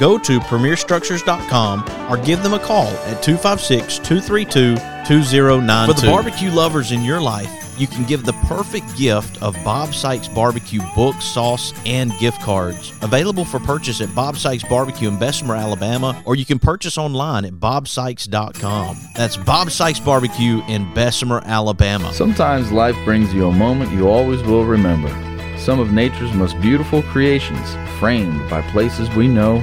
go to premierstructures.com or give them a call at 256 232 2092. For the barbecue lovers in your life, you can give the perfect gift of Bob Sykes Barbecue book, sauce, and gift cards. Available for purchase at Bob Sykes Barbecue in Bessemer, Alabama, or you can purchase online at bobsykes.com. That's Bob Sykes Barbecue in Bessemer, Alabama. Sometimes life brings you a moment you always will remember. Some of nature's most beautiful creations, framed by places we know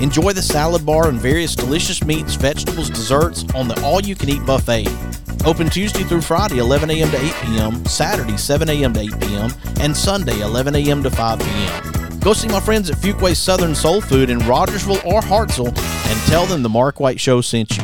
Enjoy the salad bar and various delicious meats, vegetables, desserts on the all you can eat buffet. Open Tuesday through Friday, 11 a.m. to 8 p.m., Saturday, 7 a.m. to 8 p.m., and Sunday, 11 a.m. to 5 p.m. Go see my friends at Fuquay Southern Soul Food in Rogersville or Hartselle and tell them the Mark White Show sent you.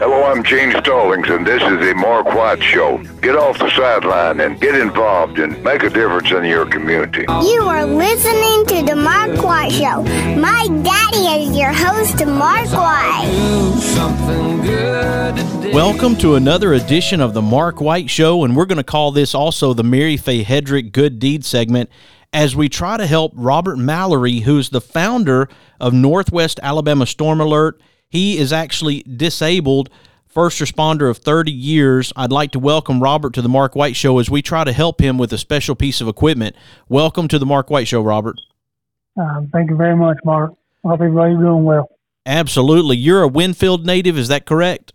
Hello, I'm Gene Stallings, and this is the Mark White Show. Get off the sideline and get involved and make a difference in your community. You are listening to The Mark White Show. My daddy is your host, Mark White. Welcome to another edition of the Mark White Show, and we're going to call this also the Mary Faye Hedrick Good Deed segment as we try to help Robert Mallory, who's the founder of Northwest Alabama Storm Alert. He is actually disabled, first responder of 30 years. I'd like to welcome Robert to the Mark White Show as we try to help him with a special piece of equipment. Welcome to the Mark White Show, Robert. Um, thank you very much, Mark. Hope everybody's doing well. Absolutely. You're a Winfield native, is that correct?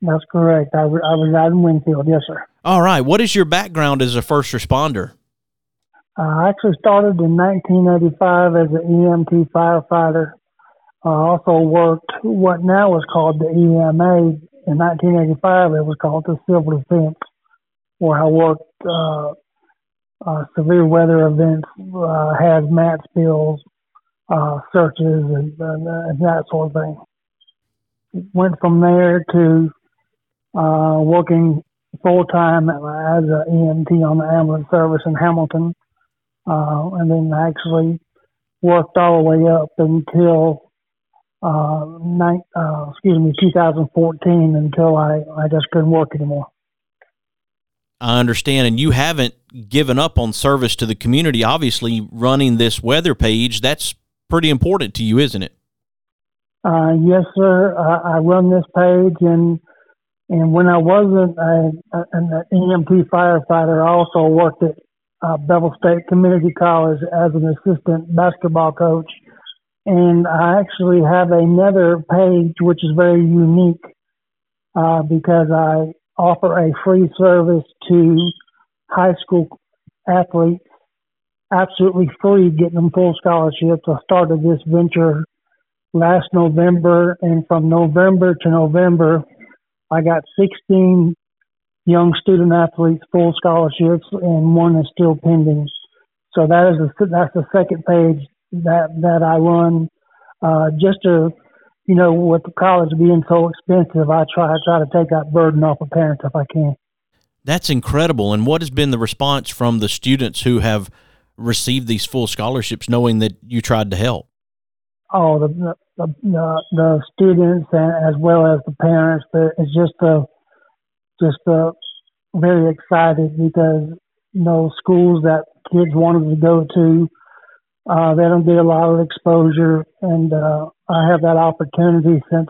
That's correct. I, re- I reside in Winfield, yes, sir. All right. What is your background as a first responder? Uh, I actually started in 1985 as an EMT firefighter. I also worked what now is called the EMA. In 1985, it was called the Civil Defense, where I worked uh, uh, severe weather events, uh, hazmat spills, uh, searches, and, and, and that sort of thing. Went from there to uh, working full time as an EMT on the ambulance service in Hamilton, uh, and then actually worked all the way up until uh, nine, uh, excuse me, 2014 until I, I just couldn't work anymore. I understand. And you haven't given up on service to the community. Obviously, running this weather page, that's pretty important to you, isn't it? Uh, yes, sir. I, I run this page, and and when I wasn't an EMT firefighter, I also worked at uh, Bevill State Community College as an assistant basketball coach. And I actually have another page which is very unique uh, because I offer a free service to high school athletes, absolutely free, getting them full scholarships. I started this venture last November, and from November to November, I got 16 young student athletes full scholarships, and one is still pending. So that is a, that's the second page that that I run uh, just to you know, with the college being so expensive, I try I try to take that burden off of parents if I can. That's incredible. And what has been the response from the students who have received these full scholarships, knowing that you tried to help? Oh, the the the, the students and as well as the parents. It's just a just a very excited because you know schools that kids wanted to go to, uh, they don't get a lot of exposure, and uh, I have that opportunity since,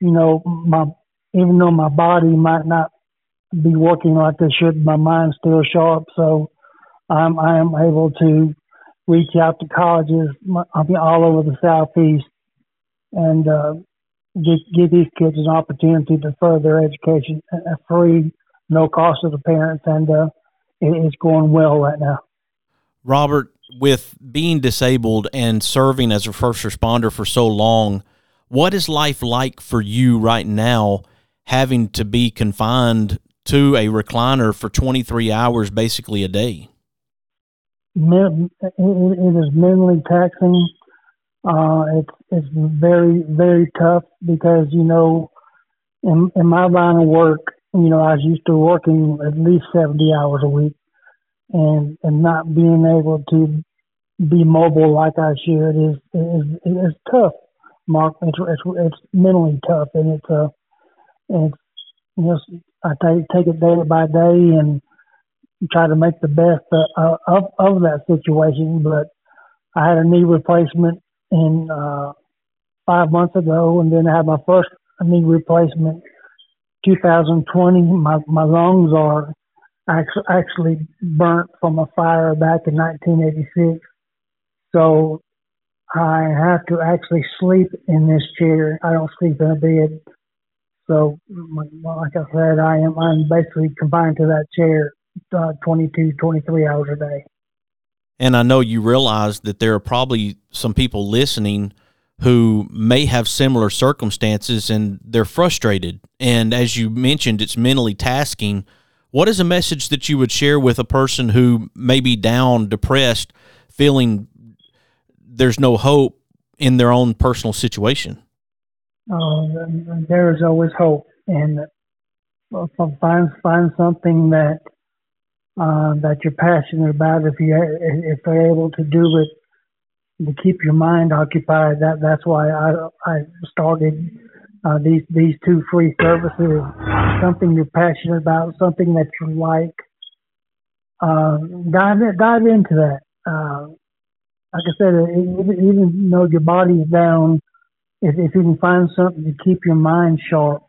you know, my even though my body might not be working like it should, my mind's still sharp. So I'm I am able to reach out to colleges all over the southeast and uh, give give these kids an opportunity to further their education at free, no cost to the parents, and uh, it, it's going well right now. Robert, with being disabled and serving as a first responder for so long, what is life like for you right now, having to be confined to a recliner for 23 hours basically a day? It is mentally taxing. Uh, it's it's very very tough because you know, in in my line of work, you know, I was used to working at least 70 hours a week, and and not being able to be mobile like I should is is is tough. Mark, it's it's, it's mentally tough, and it's uh, it's you know I take take it day by day and try to make the best uh, of of that situation. But I had a knee replacement in uh, five months ago, and then I had my first knee replacement 2020. My my lungs are actually burnt from a fire back in 1986 so I have to actually sleep in this chair. I don't sleep in a bed. So, like I said, I am I'm basically confined to that chair uh, 22, 23 hours a day. And I know you realize that there are probably some people listening who may have similar circumstances and they're frustrated. And as you mentioned, it's mentally tasking. What is a message that you would share with a person who may be down, depressed, feeling there's no hope in their own personal situation? Uh, there is always hope, and find find something that uh, that you're passionate about. If you if they're able to do it to keep your mind occupied, that that's why I I started uh, these these two free services. Something you're passionate about, something that you like. Uh, dive dive into that. Uh, like I said, even, even though your body is down, if, if you can find something to keep your mind sharp,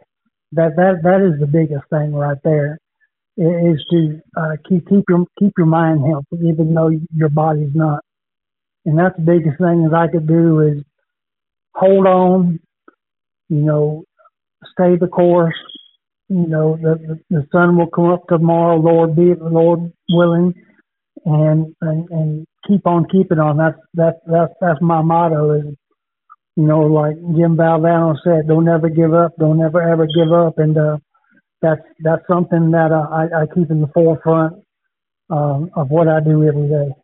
that that that is the biggest thing right there. Is to uh, keep keep your keep your mind healthy, even though your body's not. And that's the biggest thing that I could do is hold on, you know, stay the course. You know, the, the, sun will come up tomorrow, Lord be it, Lord willing, and, and and keep on keeping on. That's that's that's that's my motto. Is you know, like Jim Valvano said, don't ever give up, don't ever ever give up, and uh, that's that's something that uh, I, I keep in the forefront um, of what I do every day.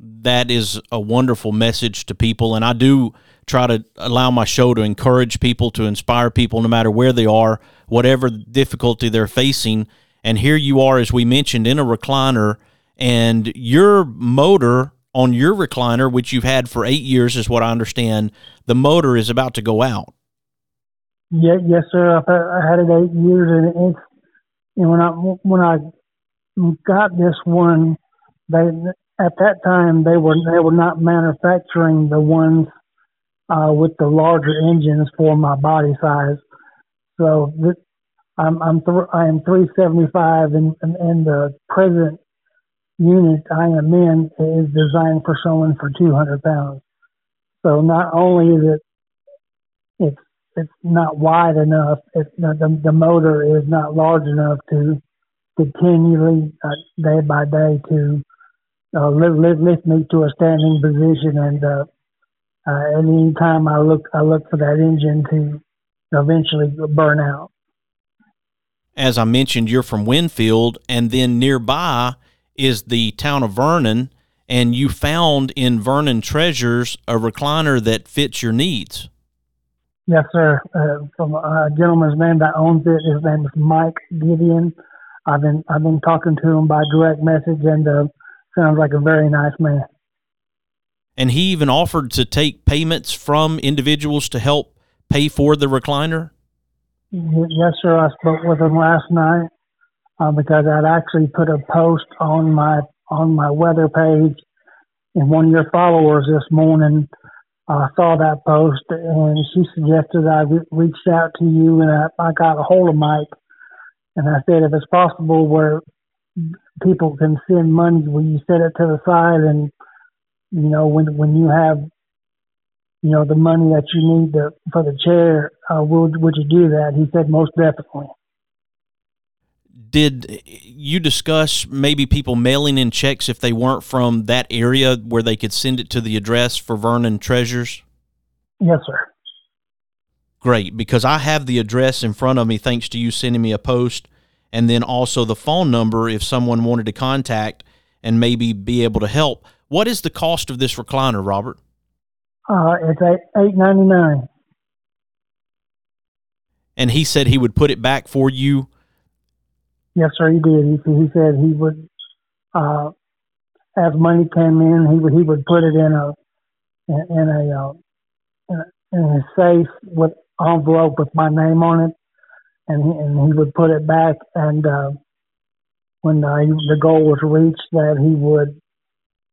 That is a wonderful message to people, and I do try to allow my show to encourage people, to inspire people, no matter where they are, whatever difficulty they're facing. And here you are, as we mentioned, in a recliner, and your motor on your recliner, which you've had for eight years, is what I understand, the motor is about to go out. Yeah, yes, sir. I had it eight years, and it's and when I when I got this one, they at that time they were they were not manufacturing the ones uh, with the larger engines for my body size. So this, I'm I'm th- I am 375, and, and and the present unit I am in is designed for someone for 200 pounds. So not only is it it's it's not wide enough, it's the the motor is not large enough to continually uh, day by day to uh, lift, lift me to a standing position and uh, uh, any time I look, I look for that engine to eventually burn out. As I mentioned, you're from Winfield, and then nearby is the town of Vernon, and you found in Vernon Treasures a recliner that fits your needs. Yes, sir. Uh, from a gentleman's name that owns it, his name is Mike Gideon. I've been I've been talking to him by direct message, and uh, sounds like a very nice man and he even offered to take payments from individuals to help pay for the recliner. Yes, sir. I spoke with him last night uh, because I'd actually put a post on my on my weather page, and one of your followers this morning uh, saw that post, and she suggested I re- reached out to you, and I, I got a hold of Mike, and I said if it's possible where people can send money, will you set it to the side and you know, when when you have, you know, the money that you need to, for the chair, uh, would would you do that? He said, most definitely. Did you discuss maybe people mailing in checks if they weren't from that area where they could send it to the address for Vernon Treasures? Yes, sir. Great, because I have the address in front of me thanks to you sending me a post and then also the phone number if someone wanted to contact and maybe be able to help. What is the cost of this recliner, Robert? Uh, it's eight ninety nine. And he said he would put it back for you. Yes, sir. He did. He, he said he would, uh, as money came in, he would he would put it in a in a, uh, in a, in a safe with envelope with my name on it, and he, and he would put it back. And uh, when uh, the goal was reached, that he would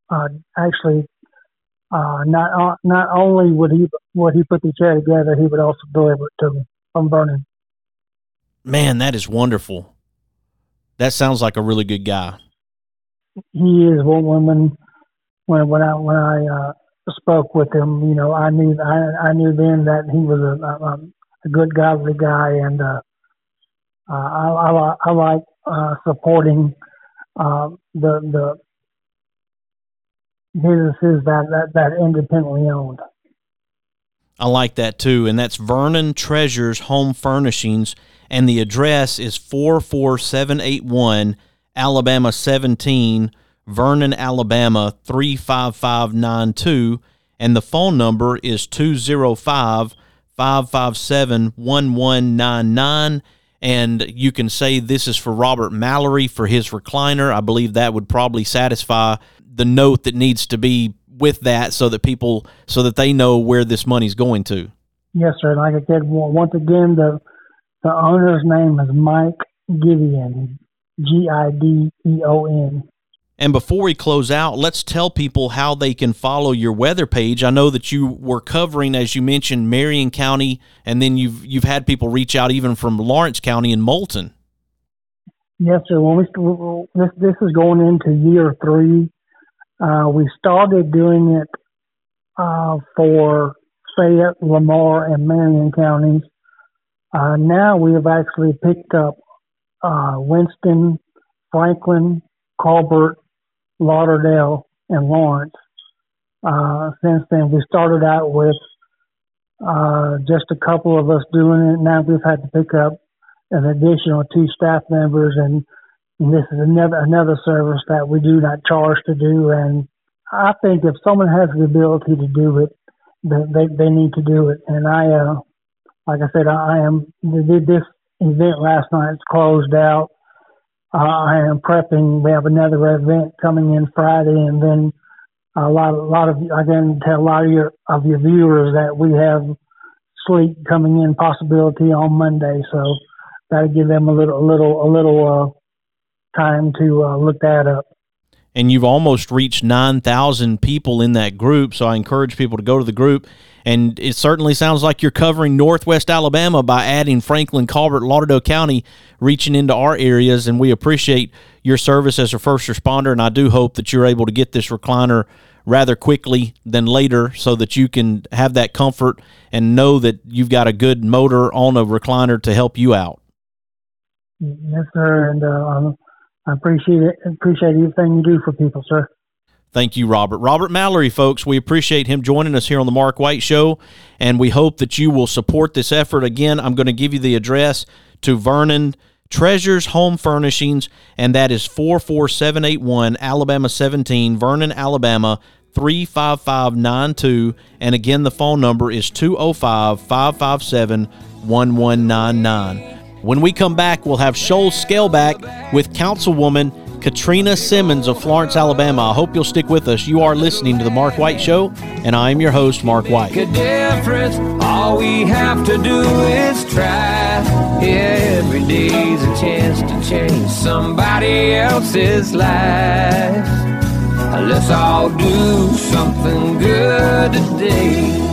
uh, actually uh, not uh, not only would he would he put the chair together, he would also deliver it to me from Vernon. Man, that is wonderful. That sounds like a really good guy. He is. one when when when I when I uh, spoke with him, you know, I knew I I knew then that he was a a, a good godly guy, and uh, uh, I, I I like uh, supporting uh, the the businesses that, that, that independently owned. I like that too. And that's Vernon Treasures Home Furnishings. And the address is 44781 Alabama 17, Vernon, Alabama 35592. And the phone number is 205 557 1199. And you can say this is for Robert Mallory for his recliner. I believe that would probably satisfy the note that needs to be with that so that people so that they know where this money's going to. Yes, sir. Like I said, once again, the the owner's name is Mike Gideon, G I D E O N. And before we close out, let's tell people how they can follow your weather page. I know that you were covering, as you mentioned, Marion County, and then you've you've had people reach out even from Lawrence County and Moulton. Yes, sir. When we this this is going into year three, uh, we started doing it uh, for Fayette, Lamar, and Marion counties. Uh, now we have actually picked up uh, Winston, Franklin, Colbert, Lauderdale, and Lawrence. Uh, since then, we started out with uh, just a couple of us doing it. Now we've had to pick up an additional two staff members, and, and this is another another service that we do not charge to do. And I think if someone has the ability to do it, they they need to do it. And I, uh, like I said, I am this event last night is closed out. Uh, I am prepping. We have another event coming in Friday, and then a lot, a lot of I can tell a lot of your of your viewers that we have sleep coming in possibility on Monday. So to give them a little, a little, a little uh, time to uh, look that up. And you've almost reached nine thousand people in that group. So I encourage people to go to the group. And it certainly sounds like you're covering Northwest Alabama by adding Franklin, Colbert, Lauderdale County, reaching into our areas. And we appreciate your service as a first responder. And I do hope that you're able to get this recliner rather quickly than later so that you can have that comfort and know that you've got a good motor on a recliner to help you out. Yes, sir. And uh, I appreciate it. Appreciate everything you do for people, sir. Thank you, Robert. Robert Mallory, folks, we appreciate him joining us here on the Mark White Show, and we hope that you will support this effort. Again, I'm going to give you the address to Vernon Treasures Home Furnishings, and that is 44781 Alabama 17, Vernon, Alabama 35592. And again, the phone number is 205 557 1199. When we come back, we'll have Shoals Scaleback with Councilwoman Kaytrina Simmons of Florence, Alabama. I hope you'll stick with us. You are listening to The Mark White Show, and I am your host, Mark White. A difference. All we have to do is try. Every day's a chance to change somebody else's life. Let's all do something good today.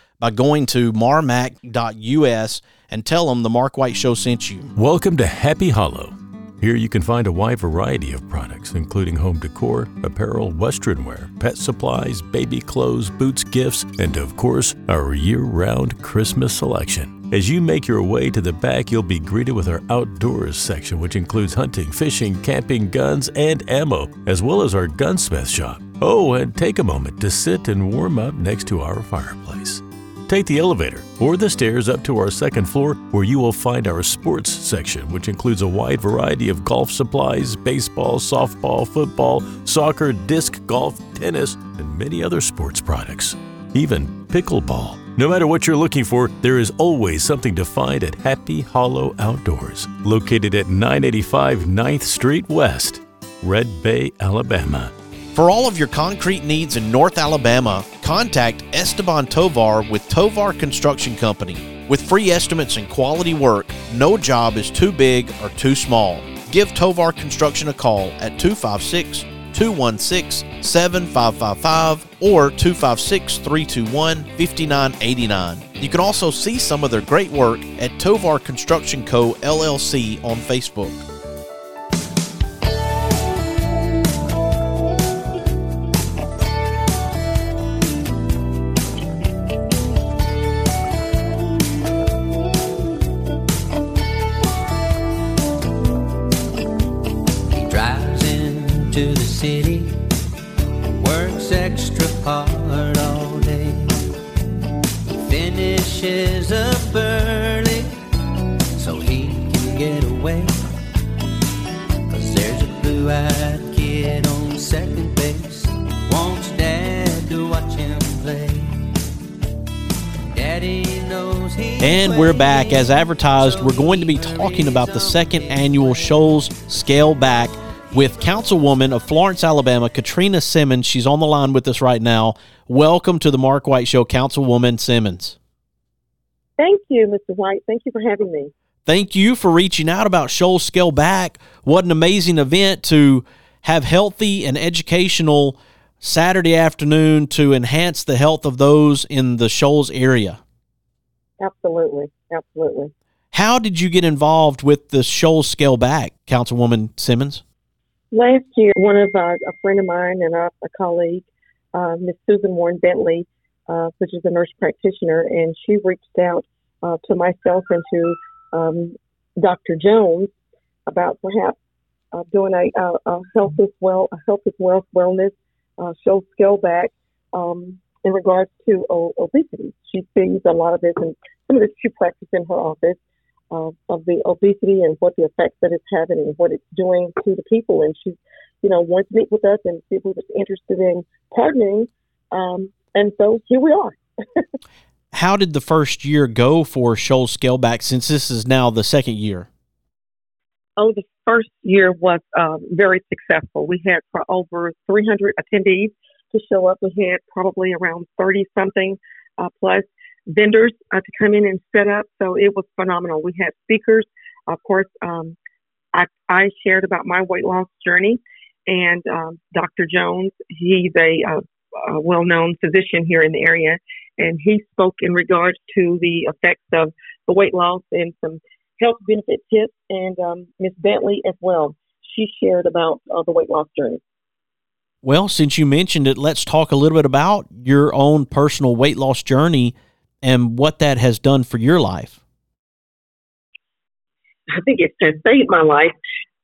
by going to marmac.us and tell them the Mark White Show sent you. Welcome to Happy Hollow. Here you can find a wide variety of products, including home decor, apparel, western wear, pet supplies, baby clothes, boots, gifts, and of course, our year round Christmas selection. As you make your way to the back, you'll be greeted with our outdoors section, which includes hunting, fishing, camping, guns, and ammo, as well as our gunsmith shop. Oh, and take a moment to sit and warm up next to our fireplace. Take the elevator or the stairs up to our second floor where you will find our sports section, which includes a wide variety of golf supplies, baseball, softball, football, soccer, disc golf, tennis, and many other sports products, even pickleball. No matter what you're looking for, there is always something to find at Happy Hollow Outdoors, located at 985 9th Street West, Red Bay, Alabama. For all of your concrete needs in North Alabama, contact Esteban Tovar with Tovar Construction Company. With free estimates and quality work, no job is too big or too small. Give Tovar Construction a call at 256 216 7555 or 256 321 5989. You can also see some of their great work at Tovar Construction Co. LLC on Facebook. And we're back. As advertised, we're going to be talking about the second annual Shoals Scale Back with Councilwoman of Florence, Alabama, Kaytrina Simmons. She's on the line with us right now. Welcome to the Mark White Show, Councilwoman Simmons. Thank you, Mr. White. Thank you for having me. Thank you for reaching out about Shoals Scale Back. What an amazing event to have healthy and educational Saturday afternoon to enhance the health of those in the Shoals area. Absolutely. Absolutely. How did you get involved with the Shoals Scale Back, Councilwoman Simmons? Last year, one of uh, a friend of mine and a, a colleague, uh, Miss Susan Warren Bentley, uh, which is a nurse practitioner, and she reached out uh, to myself and to um, Dr. Jones about perhaps uh, doing a, a, a health is well, a health wealth wellness uh, show scale back um, in regards to o- obesity. She sees a lot of this, and some of this she practices in her office uh, of the obesity and what the effects that it's having and what it's doing to the people. And she, you know, wanted to meet with us and see if we were interested in partnering. Um, and so here we are. How did the first year go for Shoals Scale Back since this is now the second year? Oh, the first year was um, very successful. We had for over 300 attendees to show up. We had probably around 30 something uh, plus vendors uh, to come in and set up. So it was phenomenal. We had speakers. Of course, um, I, I shared about my weight loss journey, and um, Dr. Jones, he's a, a, a well known physician here in the area, and he spoke in regards to the effects of the weight loss and some health benefit tips, and um, Miss Bentley as well. She shared about uh, the weight loss journey. Well, since you mentioned it, let's talk a little bit about your own personal weight loss journey and what that has done for your life. I think it has saved my life.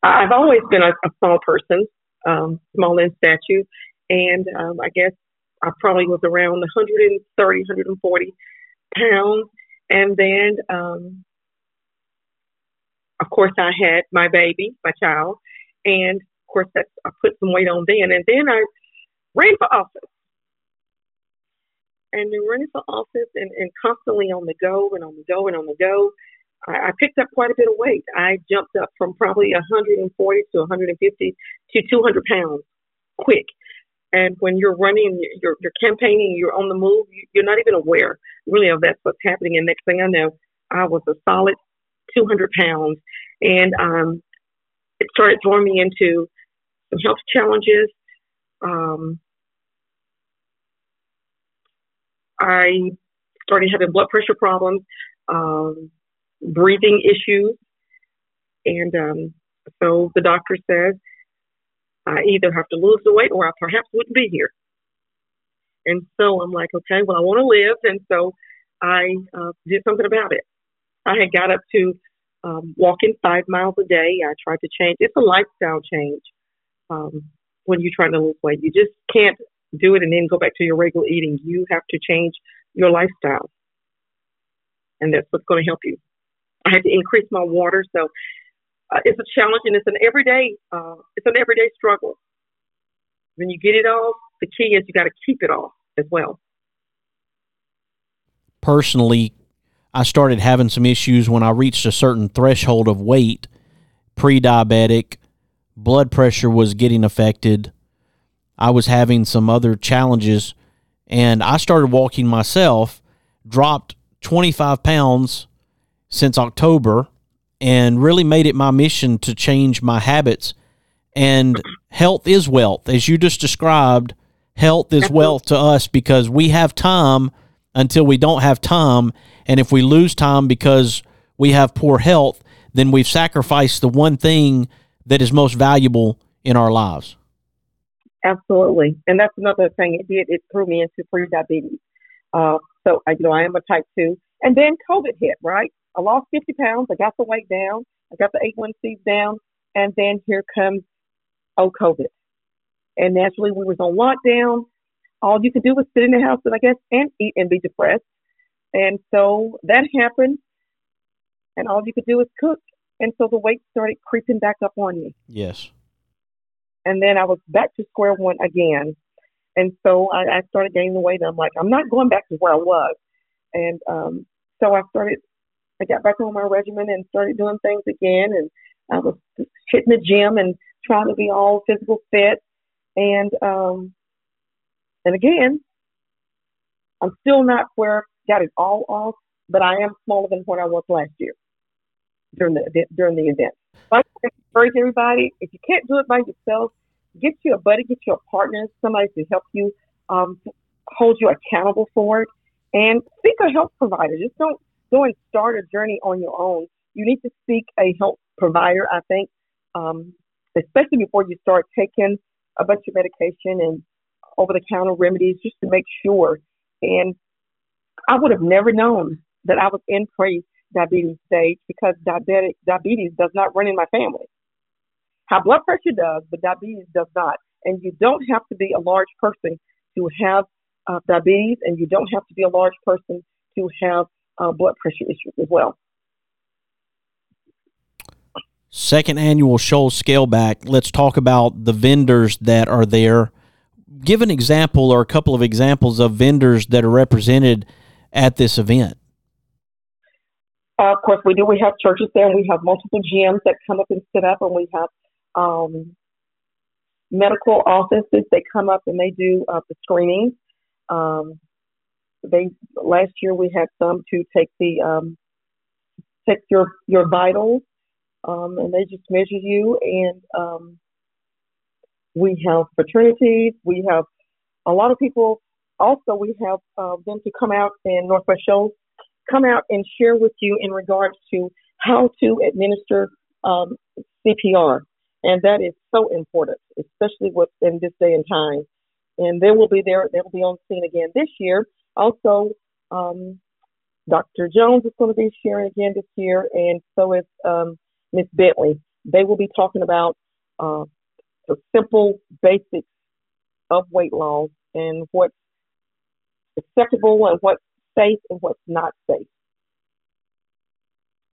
I've always been a, a small person, um, small in stature, and um, I guess I probably was around 130, 140 pounds. And then, um, of course, I had my baby, my child, and course, that's, I put some weight on then. And then I ran for office. And then running for office and, and constantly on the go and on the go and on the go, I, I picked up quite a bit of weight. I jumped up from probably 140 to 150 to 200 pounds quick. And when you're running, you're, you're campaigning, you're on the move, you're not even aware really of that's what's happening. And next thing I know, I was a solid 200 pounds. And um, it started throwing me into health challenges. Um, I started having blood pressure problems, um, breathing issues. And um, so the doctor says I either have to lose the weight or I perhaps wouldn't be here. And so I'm like, okay, well, I want to live. And so I uh, did something about it. I had got up to um, walking five miles a day. I tried to change. It's a lifestyle change um, when you're trying to lose weight. You just can't do it and then go back to your regular eating. You have to change your lifestyle. And that's what's going to help you. I had to increase my water. So uh, it's a challenge and it's an everyday, uh, it's an everyday struggle. When you get it off, the key is you got to keep it off as well. personally, I started having some issues when I reached a certain threshold of weight, pre diabetic, blood pressure was getting affected. I was having some other challenges, and I started walking myself, dropped 25 pounds since October, and really made it my mission to change my habits. And health is wealth. As you just described, health is wealth to us because we have time until we don't have time. And if we lose time because we have poor health, then we've sacrificed the one thing that is most valuable in our lives. Absolutely, and that's another thing it did. It threw me into pre-diabetes. Uh, so you know, I am a type two, and then COVID hit. Right, I lost 50 pounds. I got the weight down. I got the A1Cs down, and then here comes oh COVID. And naturally, we was on lockdown. All you could do was sit in the house and I guess and eat and be depressed. And so that happened, and all you could do was cook. And so the weight started creeping back up on me. Yes. And then I was back to square one again. And so I, I started gaining the weight. I'm like, I'm not going back to where I was. And um, so I started, I got back on my regimen and started doing things again. And I was hitting the gym and trying to be all physical fit. And um, and again, I'm still not where I got it all off, but I am smaller than what I was last year during the during the event. I encourage everybody: if you can't do it by yourself, get you a buddy, get you a partner, somebody to help you, um, hold you accountable for it, and seek a health provider. Just don't go and start a journey on your own. You need to seek a health provider. I think, um, especially before you start taking a bunch of medication and over the counter remedies, just to make sure. And I would have never known that I was in pre diabetes stage because diabetic diabetes does not run in my family. High blood pressure does, but diabetes does not. And you don't have to be a large person to have uh, diabetes, and you don't have to be a large person to have uh, blood pressure issues as well. Second annual Shoals Scale Back. Let's talk about the vendors that are there. Give an example or a couple of examples of vendors that are represented at this event. Uh, of course, we do. We have churches there, and we have multiple gyms that come up and sit up, and we have um, medical offices. They come up and they do uh, the screenings. Um, they last year we had some to take the um, take your your vitals, um, and they just measure you. And um, we have fraternities. We have a lot of people. Also, we have uh, them to come out in Northwest Shoals come out and share with you in regards to how to administer um, CPR. And that is so important, especially with in this day and time. And they will be there, they will be on scene again this year. Also, um, Dr. Jones is going to be sharing again this year, and so is um, Bentley. They will be talking about uh, the simple basics of weight loss and what's acceptable and what's safe and what's not safe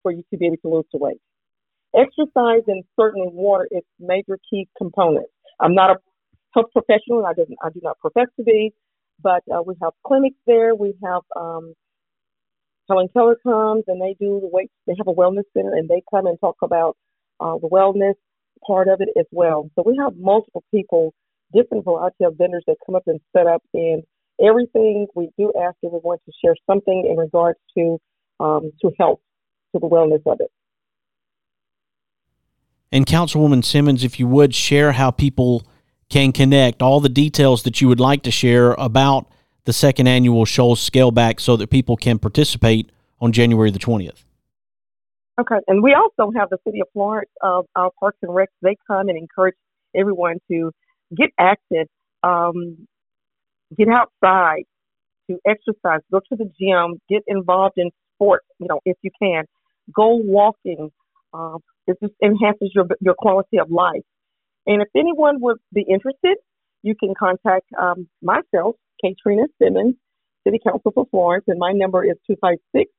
for you to be able to lose the weight. Exercise and certainly water is major key components. I'm not a health professional. I, I do not profess to be, but uh, we have clinics there. We have um, Helen Keller comes and they do the weight. They have a wellness center and they come and talk about uh, the wellness part of it as well. So we have multiple people, different variety of vendors that come up and set up and everything we do ask everyone to share something in regards to um, to health, to the wellness of it. And Councilwoman Simmons, if you would share how people can connect, all the details that you would like to share about the second annual Shoals Scale Back so that people can participate on January the 20th. Okay, and we also have the City of Florence, uh, our Parks and Recs, they come and encourage everyone to get active. Um, get outside to exercise, go to the gym, get involved in sports, you know, if you can. Go walking. Uh, it just enhances your your quality of life. And if anyone would be interested, you can contact um, myself, Kaytrina Simmons, City Council for Florence, and my number is 256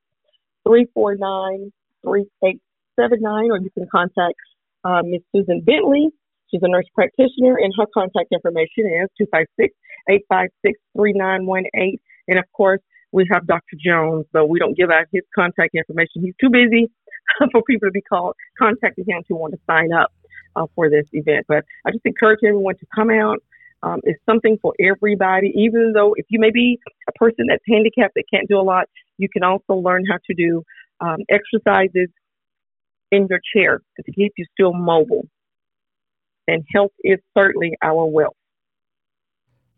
349 3879, or you can contact uh, Ms. Susan Bentley. She's a nurse practitioner, and her contact information is 256 856 3918. And of course, we have Dr. Jones, though we don't give out his contact information. He's too busy for people to be called contacting him to want to sign up uh, for this event. But I just encourage everyone to come out. Um, it's something for everybody, even though if you may be a person that's handicapped that can't do a lot, you can also learn how to do um, exercises in your chair to keep you still mobile. And health is certainly our wealth.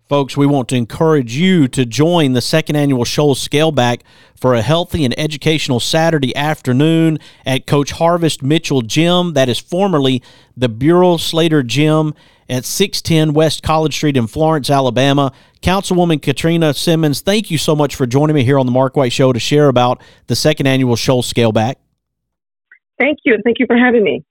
Folks, we want to encourage you to join the second annual Shoals Scaleback for a healthy and educational Saturday afternoon at Coach Harvest Mitchell Gym. That is formerly the Burrell Slater Gym at 610 West College Street in Florence, Alabama. Councilwoman Kaytrina Simmons, thank you so much for joining me here on the Mark White Show to share about the second annual Shoals Scaleback. Thank you, and thank you for having me.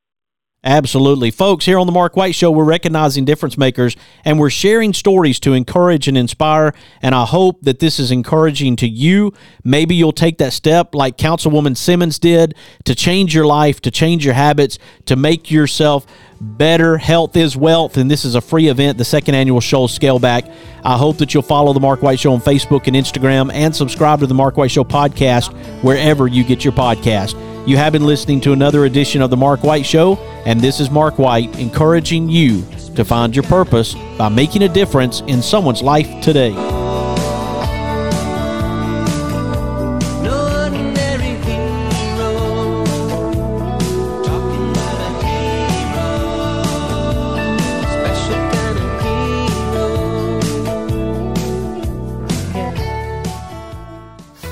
Absolutely. Folks, here on the Mark White Show, we're recognizing difference makers and we're sharing stories to encourage and inspire. And I hope that this is encouraging to you. Maybe you'll take that step like Councilwoman Simmons did to change your life, to change your habits, to make yourself better. Health is wealth. And this is a free event, the second annual Shoals Scale Back. I hope that you'll follow the Mark White Show on Facebook and Instagram and subscribe to the Mark White Show podcast wherever you get your podcast. You have been listening to another edition of The Mark White Show, and this is Mark White encouraging you to find your purpose by making a difference in someone's life today.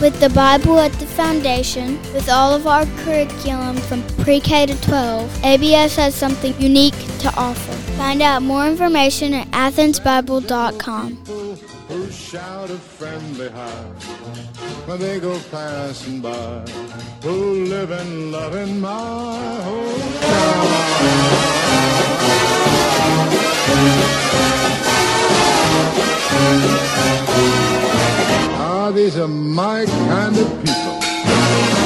With the Bible at the foundation, with all of our curriculum from pre K to 12, ABS has something unique to offer. Find out more information at athensbible.com. Who shout a friendly hi when they go passing by, who live and love in my hometown. Ah, these are my kind of people.